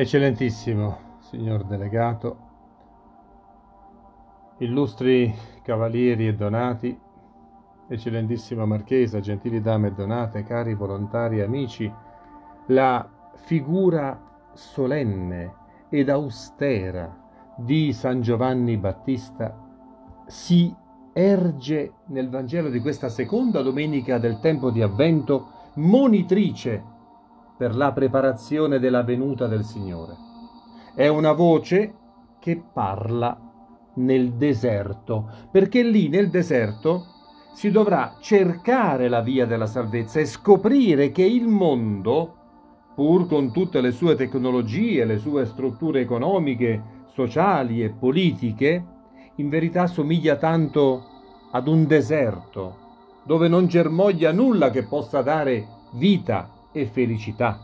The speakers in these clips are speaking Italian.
Eccellentissimo signor delegato, illustri cavalieri e donati, eccellentissima marchesa, gentili dame e donate, cari volontari amici, la figura solenne ed austera di San Giovanni Battista si erge nel Vangelo di questa seconda domenica del tempo di Avvento monitrice per la preparazione della venuta del Signore. È una voce che parla nel deserto, perché lì nel deserto si dovrà cercare la via della salvezza e scoprire che il mondo, pur con tutte le sue tecnologie, le sue strutture economiche, sociali e politiche, in verità somiglia tanto ad un deserto, dove non germoglia nulla che possa dare vita e felicità.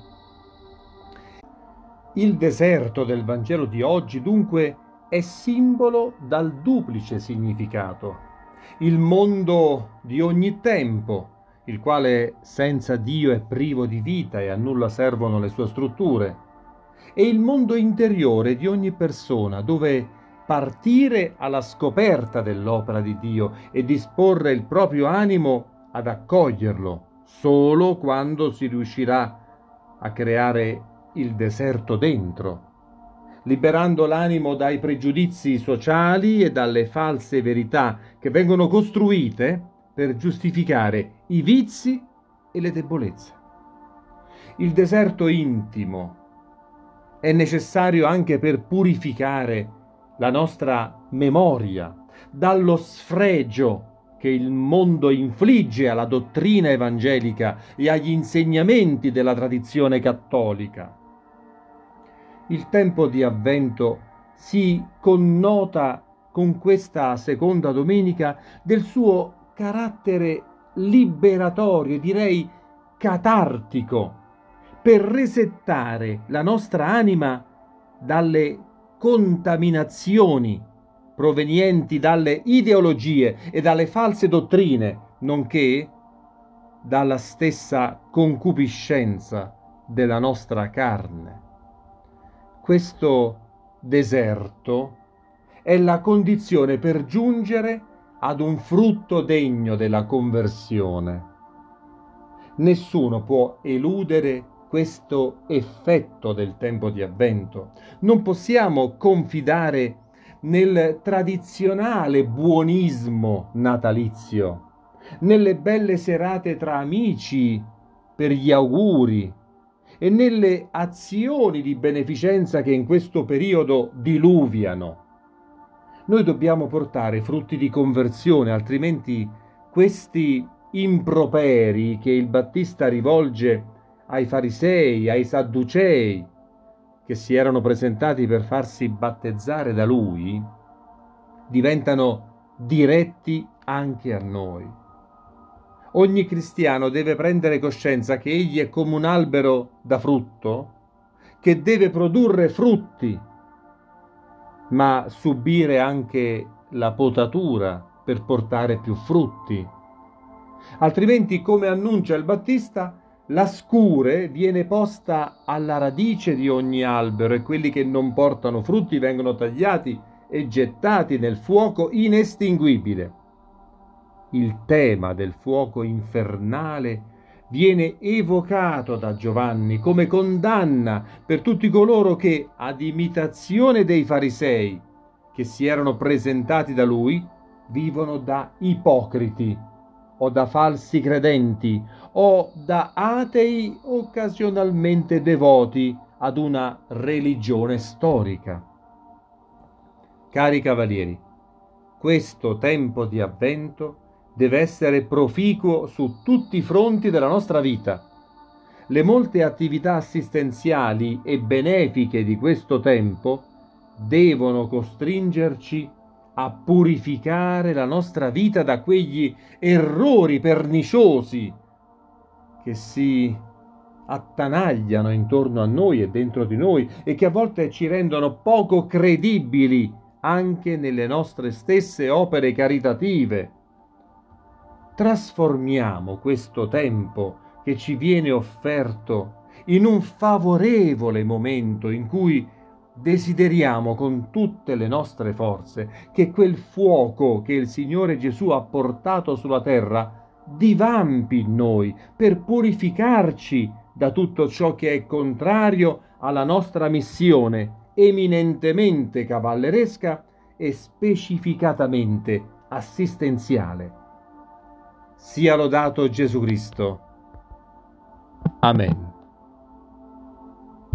Il deserto del Vangelo di oggi dunque è simbolo dal duplice significato il mondo di ogni tempo, il quale senza Dio è privo di vita e a nulla servono le sue strutture, e il mondo interiore di ogni persona, dove partire alla scoperta dell'opera di Dio e disporre il proprio animo ad accoglierlo solo quando si riuscirà a creare il deserto dentro liberando l'animo dai pregiudizi sociali e dalle false verità che vengono costruite per giustificare i vizi e le debolezze. Il deserto intimo è necessario anche per purificare la nostra memoria dallo sfregio che il mondo infligge alla dottrina evangelica e agli insegnamenti della tradizione cattolica il tempo di avvento si connota con questa seconda domenica del suo carattere liberatorio, direi catartico, per resettare la nostra anima dalle contaminazioni provenienti dalle ideologie e dalle false dottrine, nonché dalla stessa concupiscenza della nostra carne questo deserto è la condizione per giungere ad un frutto degno della conversione. Nessuno può eludere questo effetto del tempo di avvento. Non possiamo confidare nel tradizionale buonismo natalizio, nelle belle serate tra amici per gli auguri, e nelle azioni di beneficenza che in questo periodo diluviano. Noi dobbiamo portare frutti di conversione, altrimenti questi improperi che il Battista rivolge ai farisei, ai sadducei, che si erano presentati per farsi battezzare da lui, diventano diretti anche a noi. Ogni cristiano deve prendere coscienza che egli è come un albero da frutto, che deve produrre frutti, ma subire anche la potatura per portare più frutti. Altrimenti, come annuncia il Battista, la scure viene posta alla radice di ogni albero e quelli che non portano frutti vengono tagliati e gettati nel fuoco inestinguibile il tema del fuoco infernale viene evocato da Giovanni come condanna per tutti coloro che, ad imitazione dei farisei che si erano presentati da lui, vivono da ipocriti o da falsi credenti o da atei occasionalmente devoti ad una religione storica. Cari cavalieri, questo tempo di avvento deve essere proficuo su tutti i fronti della nostra vita. Le molte attività assistenziali e benefiche di questo tempo devono costringerci a purificare la nostra vita da quegli errori perniciosi che si attanagliano intorno a noi e dentro di noi e che a volte ci rendono poco credibili anche nelle nostre stesse opere caritative. Trasformiamo questo tempo che ci viene offerto in un favorevole momento in cui desideriamo con tutte le nostre forze che quel fuoco che il Signore Gesù ha portato sulla terra divampi in noi per purificarci da tutto ciò che è contrario alla nostra missione eminentemente cavalleresca e specificatamente assistenziale. Sia lodato Gesù Cristo. Amen.